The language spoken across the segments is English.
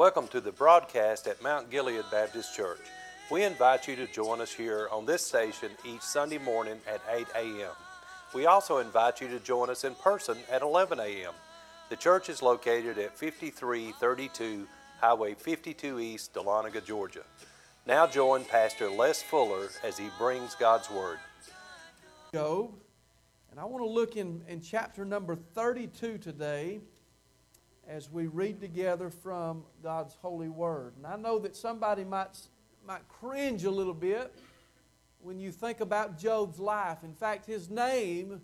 Welcome to the broadcast at Mount Gilead Baptist Church. We invite you to join us here on this station each Sunday morning at 8 a.m. We also invite you to join us in person at 11 a.m. The church is located at 5332 Highway 52 East, Dahlonega, Georgia. Now join Pastor Les Fuller as he brings God's Word. Job, and I want to look in, in chapter number 32 today as we read together from God's holy word. And I know that somebody might, might cringe a little bit when you think about Job's life. In fact, his name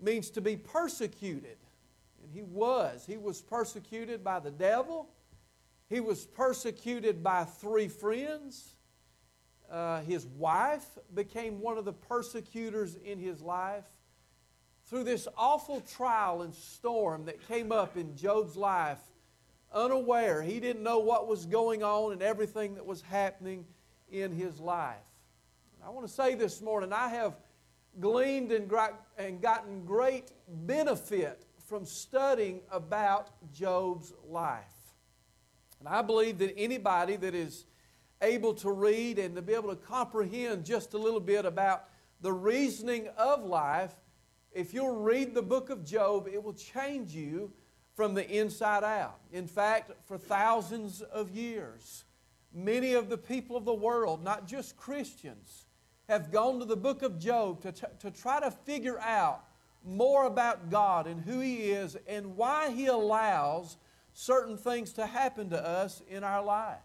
means to be persecuted. And he was. He was persecuted by the devil, he was persecuted by three friends. Uh, his wife became one of the persecutors in his life through this awful trial and storm that came up in Job's life, unaware. He didn't know what was going on and everything that was happening in his life. I want to say this morning, I have gleaned and, and gotten great benefit from studying about Job's life. And I believe that anybody that is able to read and to be able to comprehend just a little bit about the reasoning of life if you'll read the book of Job, it will change you from the inside out. In fact, for thousands of years, many of the people of the world, not just Christians, have gone to the book of Job to, t- to try to figure out more about God and who He is and why He allows certain things to happen to us in our life.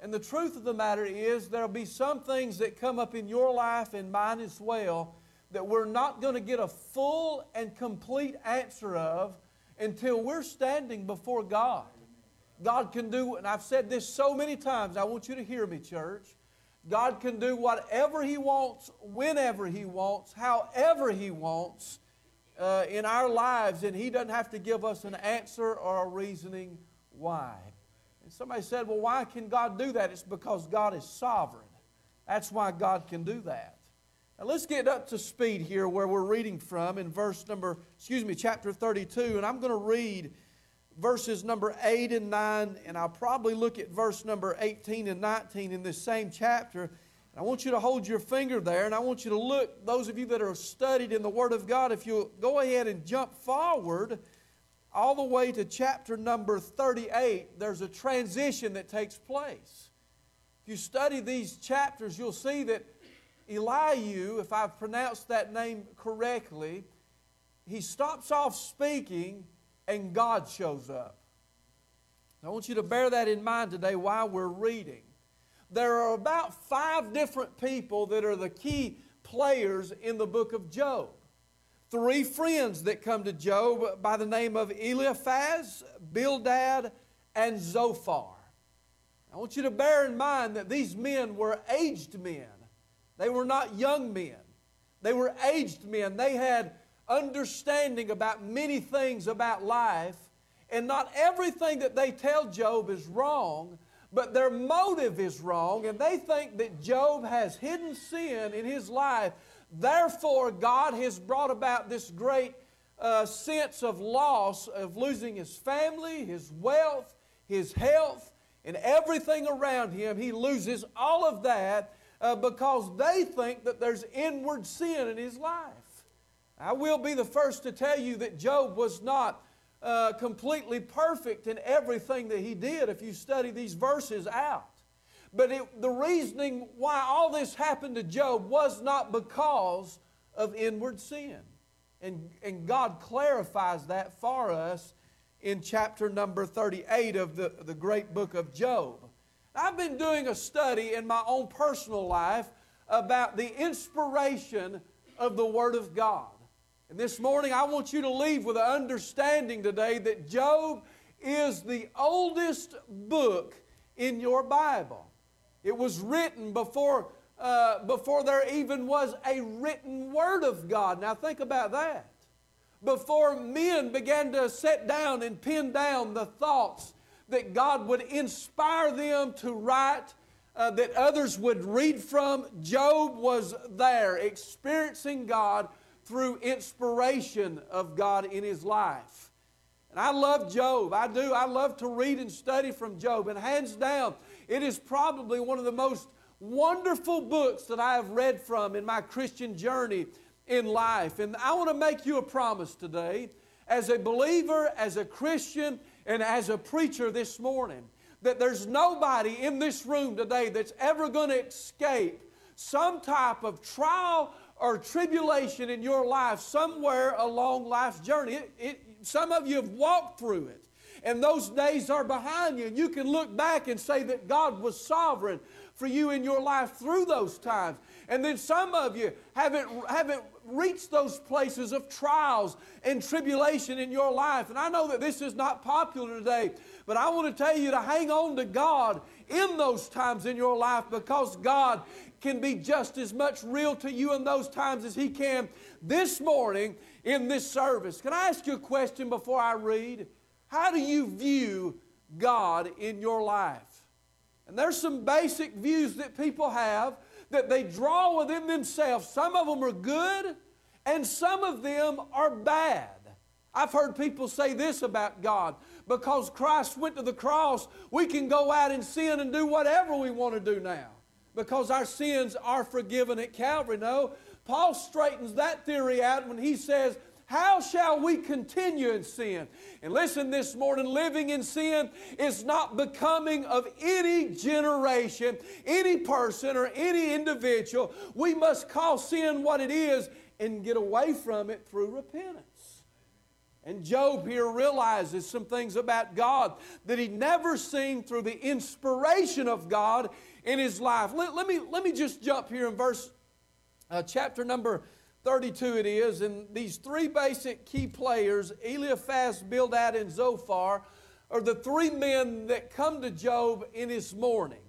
And the truth of the matter is, there'll be some things that come up in your life and mine as well that we're not going to get a full and complete answer of until we're standing before God. God can do, and I've said this so many times, I want you to hear me, church. God can do whatever He wants, whenever He wants, however He wants uh, in our lives, and He doesn't have to give us an answer or a reasoning why. And somebody said, Well, why can God do that? It's because God is sovereign. That's why God can do that. Now let's get up to speed here where we're reading from in verse number, excuse me, chapter 32. And I'm going to read verses number 8 and 9, and I'll probably look at verse number 18 and 19 in this same chapter. And I want you to hold your finger there, and I want you to look, those of you that are studied in the Word of God, if you'll go ahead and jump forward all the way to chapter number 38, there's a transition that takes place. If you study these chapters, you'll see that Elihu, if I've pronounced that name correctly, he stops off speaking and God shows up. I want you to bear that in mind today while we're reading. There are about five different people that are the key players in the book of Job. Three friends that come to Job by the name of Eliphaz, Bildad, and Zophar. I want you to bear in mind that these men were aged men. They were not young men, they were aged men. They had understanding about many things about life, and not everything that they tell Job is wrong, but their motive is wrong, and they think that Job has hidden sin in his life. Therefore, God has brought about this great uh, sense of loss of losing his family, his wealth, his health, and everything around him. He loses all of that uh, because they think that there's inward sin in his life. I will be the first to tell you that Job was not uh, completely perfect in everything that he did if you study these verses out. But it, the reasoning why all this happened to Job was not because of inward sin. And, and God clarifies that for us in chapter number 38 of the, the great book of Job. I've been doing a study in my own personal life about the inspiration of the Word of God. And this morning, I want you to leave with an understanding today that Job is the oldest book in your Bible. It was written before, uh, before there even was a written Word of God. Now, think about that. Before men began to sit down and pin down the thoughts that God would inspire them to write, uh, that others would read from. Job was there experiencing God through inspiration of God in his life. And I love Job. I do. I love to read and study from Job. And hands down, it is probably one of the most wonderful books that I have read from in my Christian journey in life. And I want to make you a promise today, as a believer, as a Christian, and as a preacher this morning, that there's nobody in this room today that's ever going to escape some type of trial or tribulation in your life somewhere along life's journey. It, it, some of you have walked through it, and those days are behind you, and you can look back and say that God was sovereign for you in your life through those times. And then some of you haven't, haven't reached those places of trials and tribulation in your life. And I know that this is not popular today, but I want to tell you to hang on to God in those times in your life because God can be just as much real to you in those times as He can this morning in this service. Can I ask you a question before I read? How do you view God in your life? And there's some basic views that people have that they draw within themselves. Some of them are good, and some of them are bad. I've heard people say this about God because Christ went to the cross, we can go out and sin and do whatever we want to do now because our sins are forgiven at Calvary. No, Paul straightens that theory out when he says, how shall we continue in sin? And listen this morning, living in sin is not becoming of any generation, any person, or any individual. We must call sin what it is and get away from it through repentance. And Job here realizes some things about God that he'd never seen through the inspiration of God in his life. Let, let me, let me just jump here in verse, uh, chapter number 32 it is, and these three basic key players, Eliphaz, Bildad, and Zophar, are the three men that come to Job in his mourning.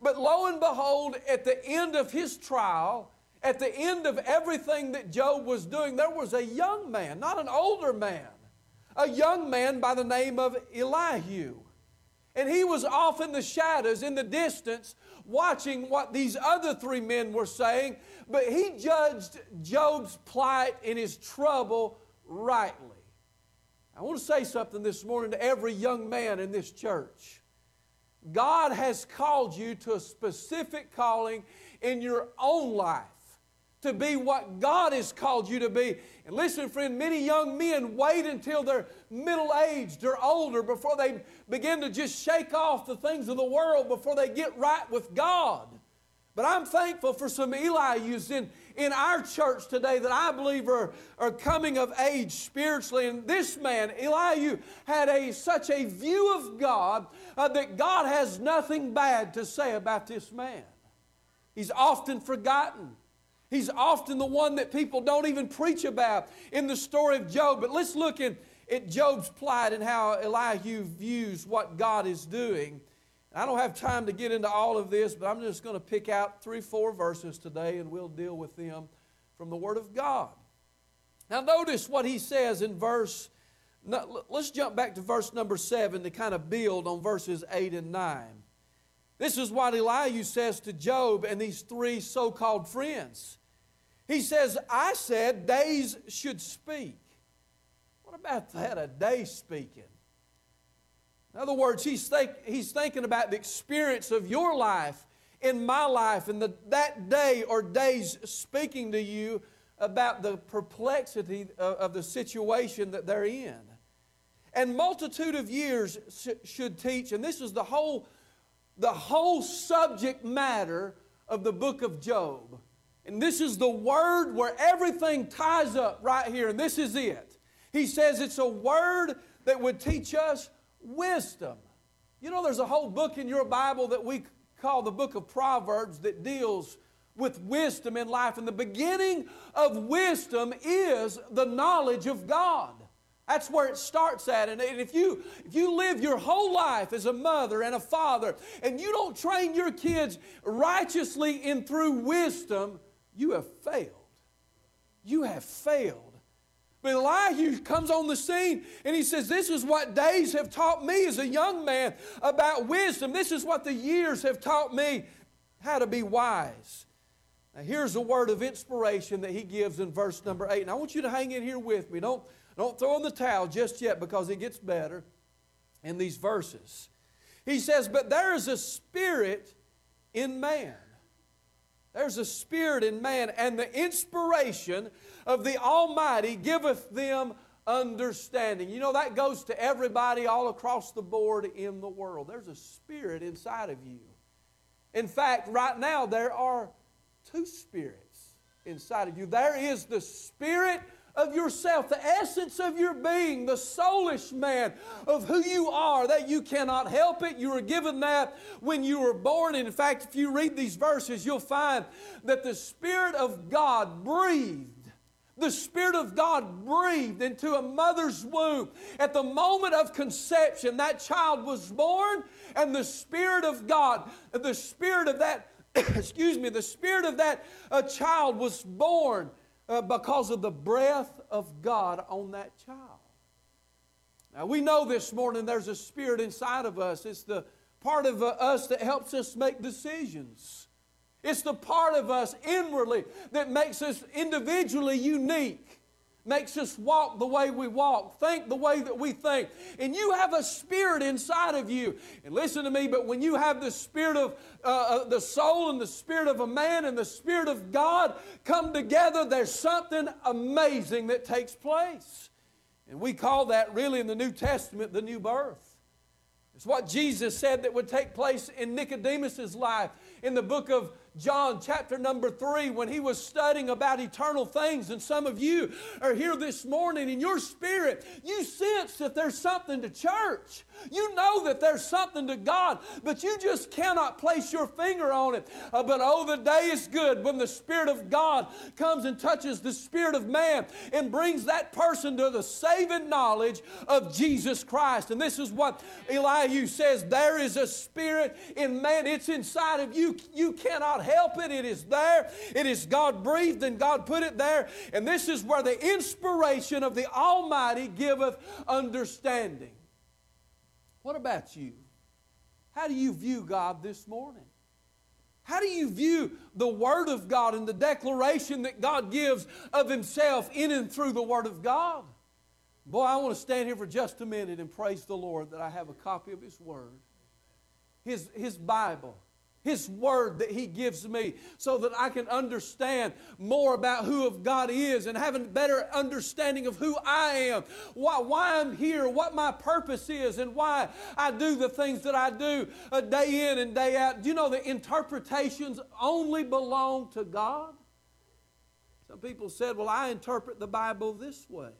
But lo and behold, at the end of his trial, at the end of everything that Job was doing, there was a young man, not an older man, a young man by the name of Elihu. And he was off in the shadows, in the distance, watching what these other three men were saying, but he judged Job's plight and his trouble rightly. I want to say something this morning to every young man in this church. God has called you to a specific calling in your own life to be what God has called you to be. And listen, friend, many young men wait until they're middle aged or older before they begin to just shake off the things of the world before they get right with God. But I'm thankful for some Elihus in, in our church today that I believe are, are coming of age spiritually. And this man, Elihu, had a, such a view of God uh, that God has nothing bad to say about this man. He's often forgotten. He's often the one that people don't even preach about in the story of Job. But let's look at Job's plight and how Elihu views what God is doing. I don't have time to get into all of this, but I'm just going to pick out three, four verses today and we'll deal with them from the Word of God. Now, notice what he says in verse, let's jump back to verse number seven to kind of build on verses eight and nine. This is what Elihu says to Job and these three so called friends. He says, I said days should speak. What about that, a day speaking? In other words, he's, think, he's thinking about the experience of your life in my life and the, that day or days speaking to you about the perplexity of, of the situation that they're in. And multitude of years sh- should teach, and this is the whole, the whole subject matter of the book of Job. And this is the word where everything ties up right here, and this is it. He says it's a word that would teach us wisdom. You know, there's a whole book in your Bible that we call the book of Proverbs that deals with wisdom in life. And the beginning of wisdom is the knowledge of God. That's where it starts at. And if you, if you live your whole life as a mother and a father and you don't train your kids righteously and through wisdom, you have failed. You have failed. But Elihu comes on the scene and he says, This is what days have taught me as a young man about wisdom. This is what the years have taught me how to be wise. Now, here's a word of inspiration that he gives in verse number eight. And I want you to hang in here with me. Don't, Don't throw in the towel just yet because it gets better in these verses. He says, But there is a spirit in man. There's a spirit in man, and the inspiration of the Almighty giveth them understanding. You know, that goes to everybody all across the board in the world. There's a spirit inside of you. In fact, right now, there are two spirits inside of you. There is the spirit of yourself, the essence of your being, the soulish man of who you are, that you cannot help it. You were given that when you were born. And in fact, if you read these verses, you'll find that the Spirit of God breathed the Spirit of God breathed into a mother's womb. At the moment of conception, that child was born, and the Spirit of God, the Spirit of that, excuse me, the Spirit of that uh, child was born uh, because of the breath of God on that child. Now, we know this morning there's a spirit inside of us. It's the part of uh, us that helps us make decisions. It's the part of us inwardly that makes us individually unique makes us walk the way we walk, think the way that we think. And you have a spirit inside of you. And listen to me, but when you have the spirit of uh, uh, the soul and the spirit of a man and the spirit of God come together, there's something amazing that takes place. And we call that really in the New Testament the new birth. It's what Jesus said that would take place in Nicodemus's life in the book of John chapter number three when he was studying about eternal things. And some of you are here this morning in your spirit, you sense that there's something to church. You know that there's something to God, but you just cannot place your finger on it. Uh, but oh, the day is good when the Spirit of God comes and touches the spirit of man and brings that person to the saving knowledge of Jesus Christ. And this is what Elihu says there is a spirit in man, it's inside of you. You cannot cannot help it. It is there. It is God breathed and God put it there. And this is where the inspiration of the Almighty giveth understanding. What about you? How do you view God this morning? How do you view the Word of God and the declaration that God gives of Himself in and through the Word of God? Boy, I want to stand here for just a minute and praise the Lord that I have a copy of His Word, His, His Bible. His word that He gives me so that I can understand more about who of God is and have a better understanding of who I am, why, why I'm here, what my purpose is, and why I do the things that I do uh, day in and day out. Do you know the interpretations only belong to God? Some people said, Well, I interpret the Bible this way.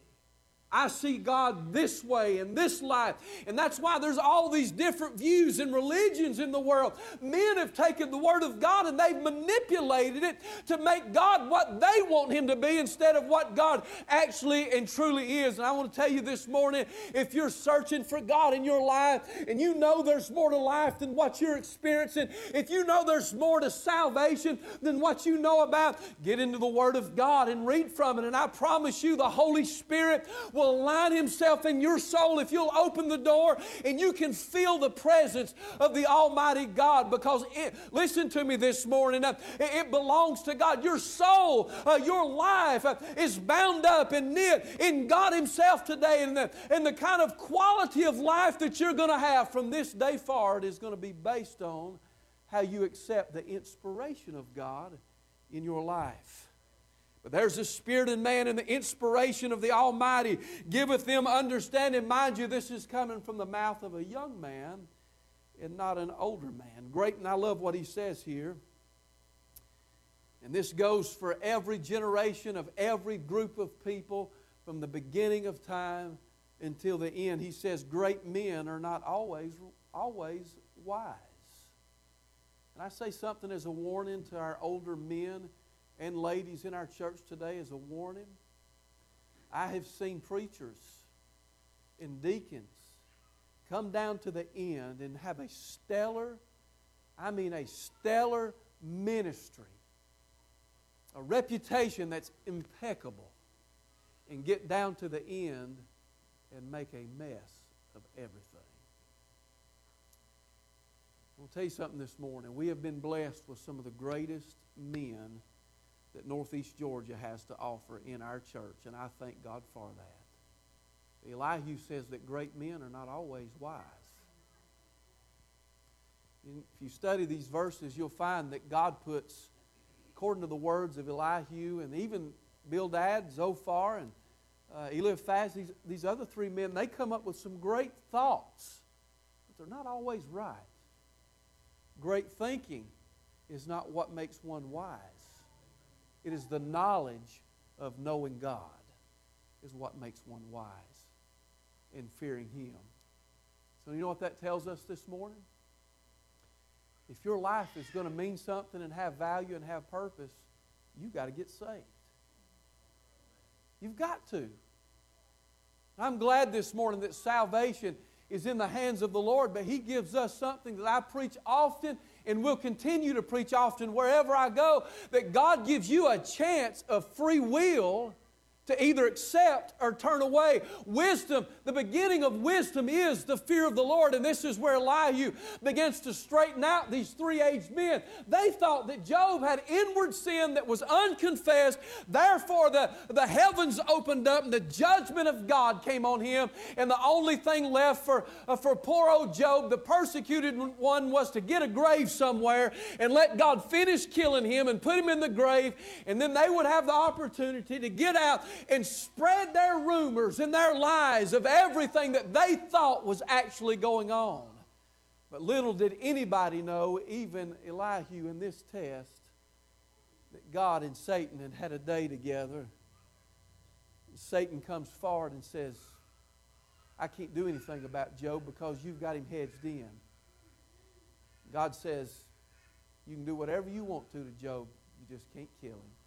I see God this way in this life. And that's why there's all these different views and religions in the world. Men have taken the Word of God and they've manipulated it to make God what they want Him to be instead of what God actually and truly is. And I want to tell you this morning if you're searching for God in your life and you know there's more to life than what you're experiencing, if you know there's more to salvation than what you know about, get into the Word of God and read from it. And I promise you, the Holy Spirit will align Himself in your soul if you'll open the door and you can feel the presence of the Almighty God. Because it, listen to me this morning, uh, it, belongs to God. Your soul, uh, your life uh, is bound up and knit in God Himself today. And the, and the kind of quality of life that you're going to have from this day forward is going to be based on how you accept the inspiration of God in your life. But there's a spirit in man, and the inspiration of the Almighty giveth them understanding. Mind you, this is coming from the mouth of a young man and not an older man. Great, and I love what he says here. And this goes for every generation of every group of people from the beginning of time until the end. He says, Great men are not always, always wise. And I say something as a warning to our older men and ladies in our church today as a warning. I have seen preachers and deacons come down to the end and have a stellar, I mean, a stellar ministry, a reputation that's impeccable, and get down to the end and make a mess of everything. I'll tell you something this morning. We have been blessed with some of the greatest men that Northeast Georgia has to offer in our church, and I thank God for that. Elihu says that great men are not always wise. If you study these verses, you'll find that God puts, according to the words of Elihu and even Bildad, Zophar, and uh, Eliphaz, these, these other three men, they come up with some great thoughts, but they're not always right. Great thinking is not what makes one wise. It is the knowledge of knowing God is what makes one wise in fearing Him. So, you know what that tells us this morning? If your life is going to mean something and have value and have purpose, you've got to get saved. You've got to. I'm glad this morning that salvation is in the hands of the Lord, but He gives us something that I preach often and will continue to preach often wherever I go that God gives you a chance of free will to either accept or turn away. Wisdom, the beginning of wisdom is the fear of the Lord, and this is where Elihu begins to straighten out these three aged men. They thought that Job had inward sin that was unconfessed, therefore, the, the heavens opened up and the judgment of God came on him, and the only thing left for, uh, for poor old Job, the persecuted one, was to get a grave somewhere and let God finish killing him and put him in the grave, and then they would have the opportunity to get out and spread their rumors and their lies of everything that they thought was actually going on. But little did anybody know, even Elihu in this test, that God and Satan had had a day together. Satan comes forward and says, I can't do anything about Job because you've got him hedged in. God says, You can do whatever you want to to Job, you just can't kill him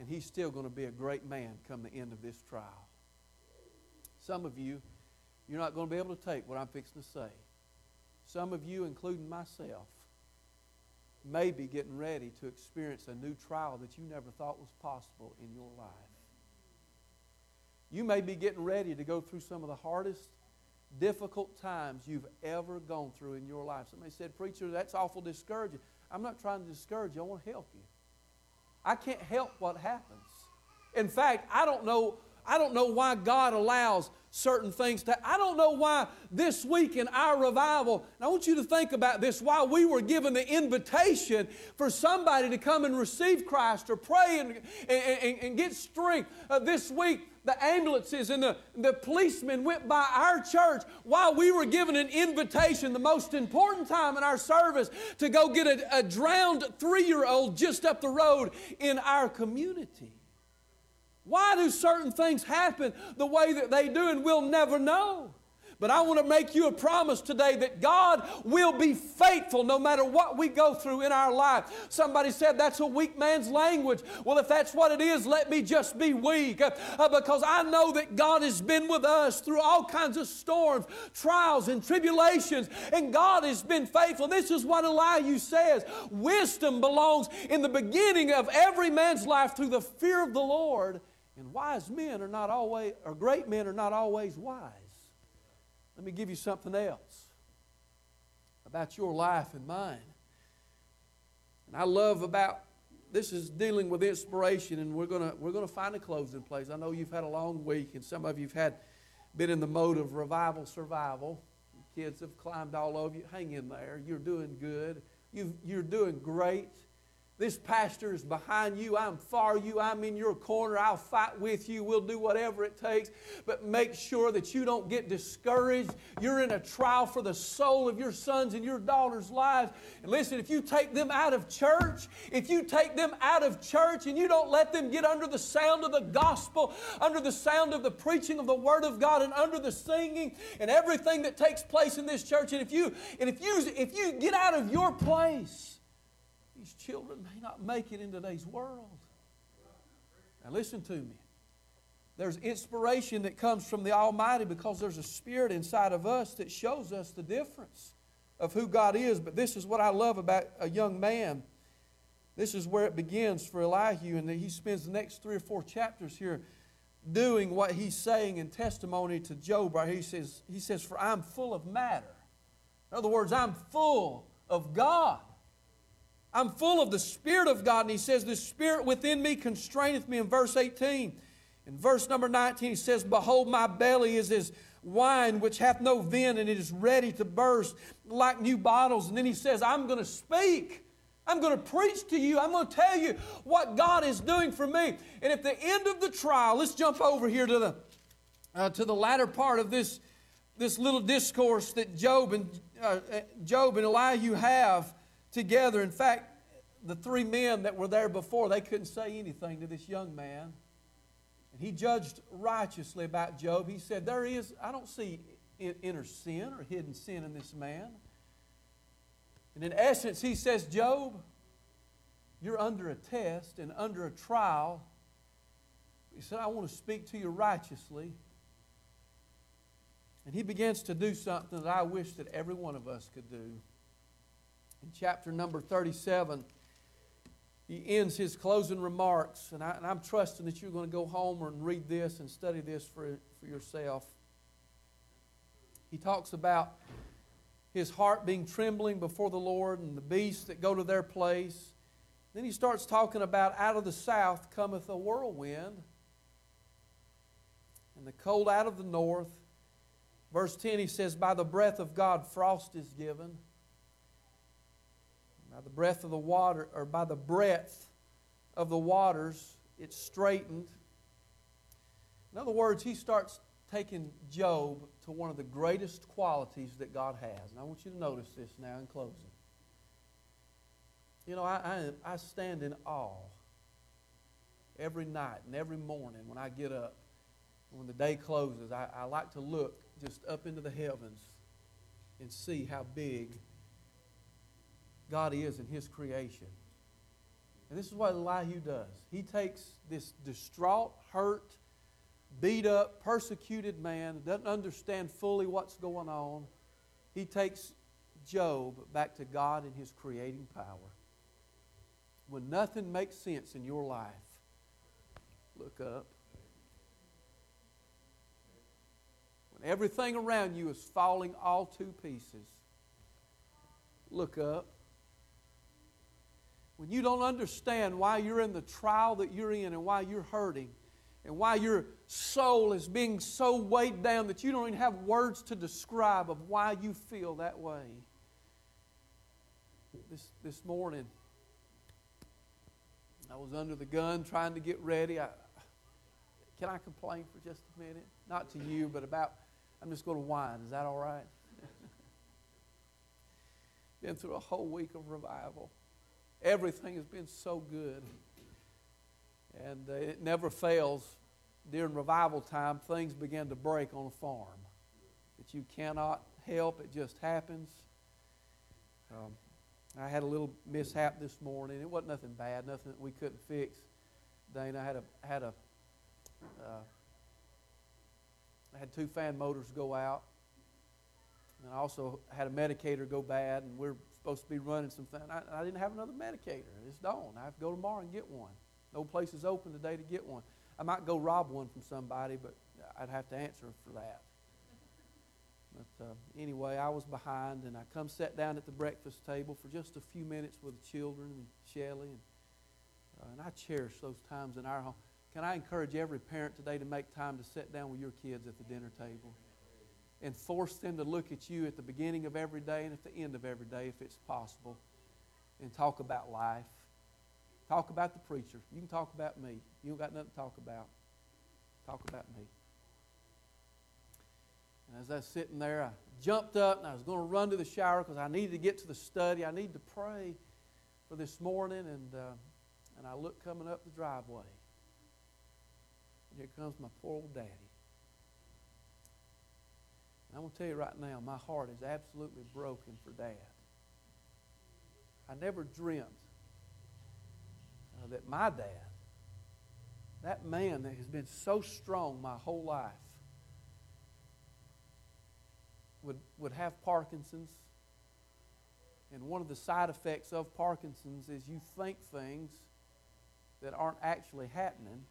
and he's still going to be a great man come the end of this trial. Some of you, you're not going to be able to take what I'm fixing to say. Some of you, including myself, may be getting ready to experience a new trial that you never thought was possible in your life. You may be getting ready to go through some of the hardest, difficult times you've ever gone through in your life. Somebody said, Preacher, that's awful discouraging. I'm not trying to discourage you, I want to help you. I can't help what happens. In fact, I don't know, I don't know why God allows certain things to I don't know why this week in our revival, I want you to think about this while we were given the invitation for somebody to come and receive Christ or pray and, and, and get strength. Uh, this week, the ambulances and the, the policemen went by our church while we were given an invitation, the most important time in our service, to go get a, a drowned three year old just up the road in our community. Why do certain things happen the way that they do, and we'll never know? But I want to make you a promise today that God will be faithful no matter what we go through in our life. Somebody said that's a weak man's language. Well, if that's what it is, let me just be weak uh, because I know that God has been with us through all kinds of storms, trials, and tribulations, and God has been faithful. This is what Elihu says wisdom belongs in the beginning of every man's life through the fear of the Lord. And wise men are not always, or great men are not always wise. Let me give you something else about your life and mine. And I love about this is dealing with inspiration, and we're gonna we're gonna find a closing place. I know you've had a long week, and some of you've had been in the mode of revival survival. Kids have climbed all over you. Hang in there. You're doing good. you you're doing great. This pastor is behind you. I'm for you. I'm in your corner. I'll fight with you. We'll do whatever it takes. But make sure that you don't get discouraged. You're in a trial for the soul of your sons and your daughters' lives. And listen, if you take them out of church, if you take them out of church and you don't let them get under the sound of the gospel, under the sound of the preaching of the Word of God, and under the singing and everything that takes place in this church, and if you and if you if you get out of your place, children may not make it in today's world. Now, listen to me. There's inspiration that comes from the Almighty because there's a spirit inside of us that shows us the difference of who God is. But this is what I love about a young man. This is where it begins for Elihu, and then he spends the next three or four chapters here doing what he's saying in testimony to Job. Right? He says, he says, For I'm full of matter. In other words, I'm full of God. I'm full of the Spirit of God. And he says, The Spirit within me constraineth me in verse 18. In verse number 19, he says, Behold, my belly is as wine which hath no vent, and it is ready to burst like new bottles. And then he says, I'm going to speak. I'm going to preach to you. I'm going to tell you what God is doing for me. And at the end of the trial, let's jump over here to the, uh, to the latter part of this, this little discourse that Job and, uh, Job and Elihu have together. In fact, the three men that were there before, they couldn't say anything to this young man. And he judged righteously about Job. He said, There is, I don't see inner sin or hidden sin in this man. And in essence, he says, Job, you're under a test and under a trial. He said, I want to speak to you righteously. And he begins to do something that I wish that every one of us could do. In chapter number 37, he ends his closing remarks, and, I, am trusting that you're going to go home and read this and study this for, for yourself. He talks about his heart being trembling before the Lord and the beasts that go to their place. Then he starts talking about out of the south cometh a whirlwind, and the cold out of the north. Verse 10, he says, By the breath of God, frost is given. By the breath of the water, or by the breadth of the waters, it's straightened. In other words, he starts taking Job to one of the greatest qualities that God has. And I want you to notice this now in closing. You know, I, I, I stand in awe every night and every morning when I get up. When the day closes, I, I like to look just up into the heavens and see how big God is in His creation. And this is what Elihu does. He takes this distraught, hurt, beat up, persecuted man, doesn't understand fully what's going on. He takes Job back to God and his creating power. When nothing makes sense in your life, look up. When everything around you is falling all to pieces, look up. When you don't understand why you're in the trial that you're in and why you're hurting, and why your soul is being so weighed down that you don't even have words to describe of why you feel that way. This, this morning, I was under the gun trying to get ready. I, can I complain for just a minute? Not to you, but about, I'm just going to whine. Is that all right? been through a whole week of revival. Everything has been so good. And uh, it never fails. During revival time, things begin to break on a farm that you cannot help. It just happens. Um, I had a little mishap this morning. It wasn't nothing bad, nothing that we couldn't fix. Dana I had a had a uh, I had two fan motors go out, and I also had a medicator go bad, and we're supposed to be running some. Fan. I, I didn't have another medicator. It's dawn. I have to go tomorrow and get one. No place is open today to get one. I might go rob one from somebody, but I'd have to answer for that. But uh, anyway, I was behind, and I come sat down at the breakfast table for just a few minutes with the children and Shelley, and, uh, and I cherish those times in our home. Can I encourage every parent today to make time to sit down with your kids at the dinner table and force them to look at you at the beginning of every day and at the end of every day, if it's possible, and talk about life? Talk about the preacher. You can talk about me. You don't got nothing to talk about. Talk about me. And as I was sitting there, I jumped up and I was going to run to the shower because I needed to get to the study. I needed to pray for this morning. And, uh, and I look coming up the driveway. And here comes my poor old daddy. And I'm going to tell you right now, my heart is absolutely broken for Dad. I never dreamt uh, that my dad, that man that has been so strong my whole life, would, would have Parkinson's. And one of the side effects of Parkinson's is you think things that aren't actually happening.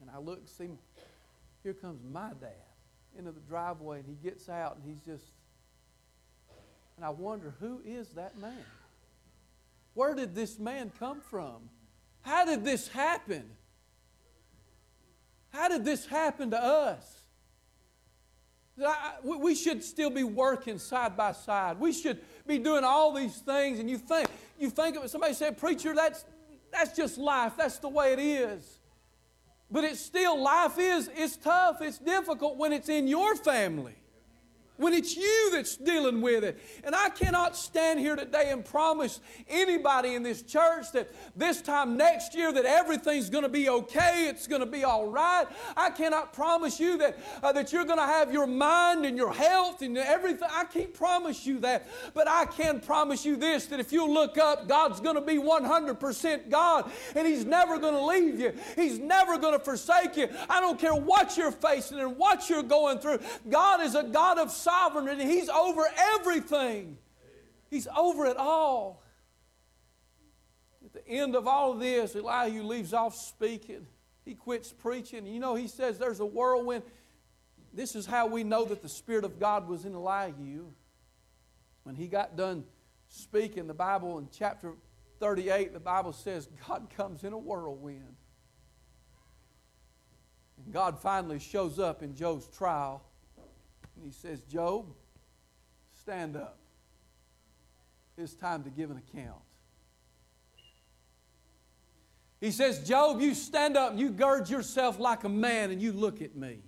And I look see, here comes my dad into the driveway, and he gets out, and he's just, and I wonder, who is that man? Where did this man come from? How did this happen? How did this happen to us? We should still be working side by side. We should be doing all these things. And you think, you think of it, somebody said, Preacher, that's, that's just life. That's the way it is. But it's still, life is, it's tough, it's difficult when it's in your family when it's you that's dealing with it. And I cannot stand here today and promise anybody in this church that this time next year that everything's going to be okay, it's going to be all right. I cannot promise you that, uh, that you're going to have your mind and your health and everything. I can't promise you that. But I can promise you this that if you look up, God's going to be 100% God and He's never going to leave you, He's never going to forsake you. I don't care what you're facing and what you're going through. God is a God of sovereign and He's over everything. He's over it all. At the end of all of this, Elihu leaves off speaking. He quits preaching. You know, he says there's a whirlwind. This is how we know that the Spirit of God was in Elihu. When he got done speaking, the Bible in chapter 38, the Bible says God comes in a whirlwind. And God finally shows up in Job's trial. And he says, Job, stand up. It's time to give an account. He says, Job, you stand up and you gird yourself like a man and you look at me.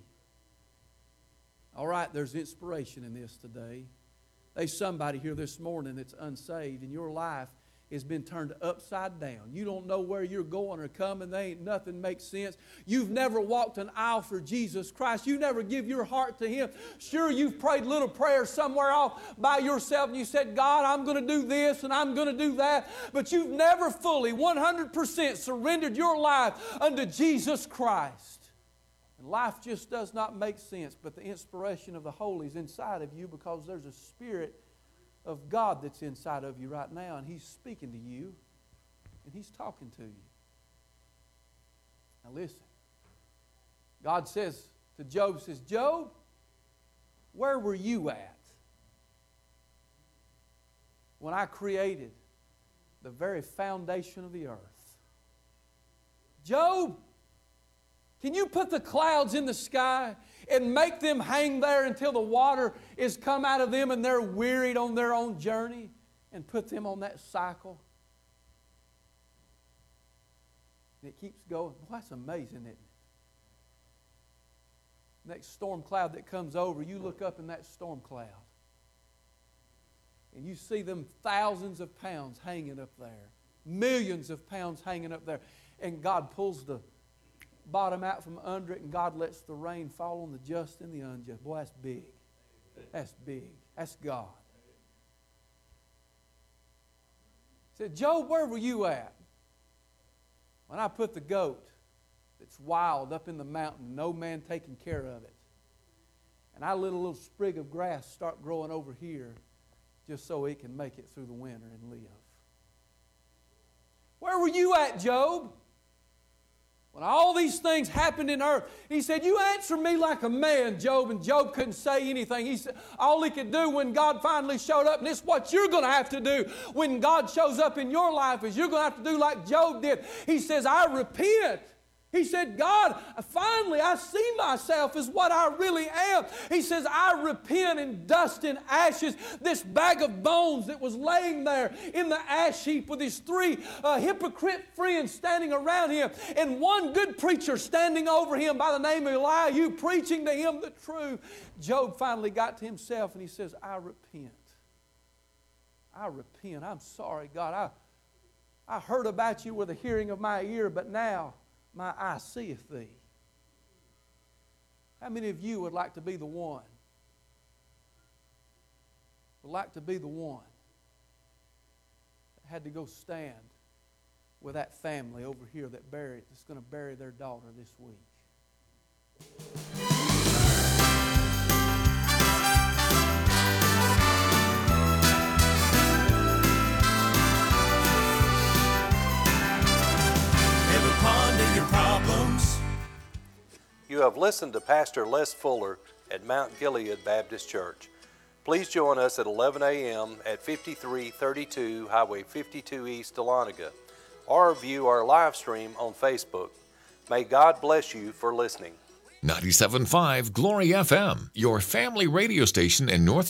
All right, there's inspiration in this today. There's somebody here this morning that's unsaved in your life has been turned upside down. You don't know where you're going or coming. They ain't nothing makes sense. You've never walked an aisle for Jesus Christ. You never give your heart to Him. Sure, you've prayed little prayers somewhere off by yourself and you said, God, I'm going to do this and I'm going to do that. But you've never fully, 100% surrendered your life unto Jesus Christ. Life just does not make sense, but the inspiration of the Holy is inside of you because there's a spirit of God that's inside of you right now, and He's speaking to you, and He's talking to you. Now listen. God says to Job, says, Job, where were you at when I created the very foundation of the earth? Job, can you put the clouds in the sky and make them hang there until the water is come out of them and they're wearied on their own journey and put them on that cycle. And it keeps going. Boy, that's amazing, isn't it? Next storm cloud that comes over, you look up in that storm cloud and you see them thousands of pounds hanging up there, millions of pounds hanging up there, and God pulls the bottom out from under it, and God lets the rain fall on the just and the unjust. Boy, that's big. That's big. That's God. said, Job, where were you at? When I put the goat that's wild up in the mountain, no man taking care of it. And I let a little sprig of grass start growing over here just so it can make it through the winter and live. Where were you at, Job? When all these things happened in earth, he said, You answer me like a man, Job. And Job couldn't say anything. He said, All he could do when God finally showed up, and this is what you're going to have to do when God shows up in your life, is you're going to have to do like Job did. He says, I repent. He said, God, finally I see myself as what I really am. He says, I repent in dust and ashes. This bag of bones that was laying there in the ash heap with his three uh, hypocrite friends standing around him and one good preacher standing over him by the name of Elihu preaching to him the truth. Job finally got to himself and he says, I repent. I repent. I'm sorry, God. I, I heard about you with the hearing of my ear, but now my eye seeth thee. How many of you would like to be the one? Would like to be the one that had to go stand with that family over here that buried that's going to bury their daughter this week. You have listened to Pastor Les Fuller at Mount Gilead Baptist Church. Please join us at 11 a.m. at 5332 Highway 52 East, Dahlonega, or view our live stream on Facebook. May God bless you for listening. 97.5 Glory FM, your family radio station in North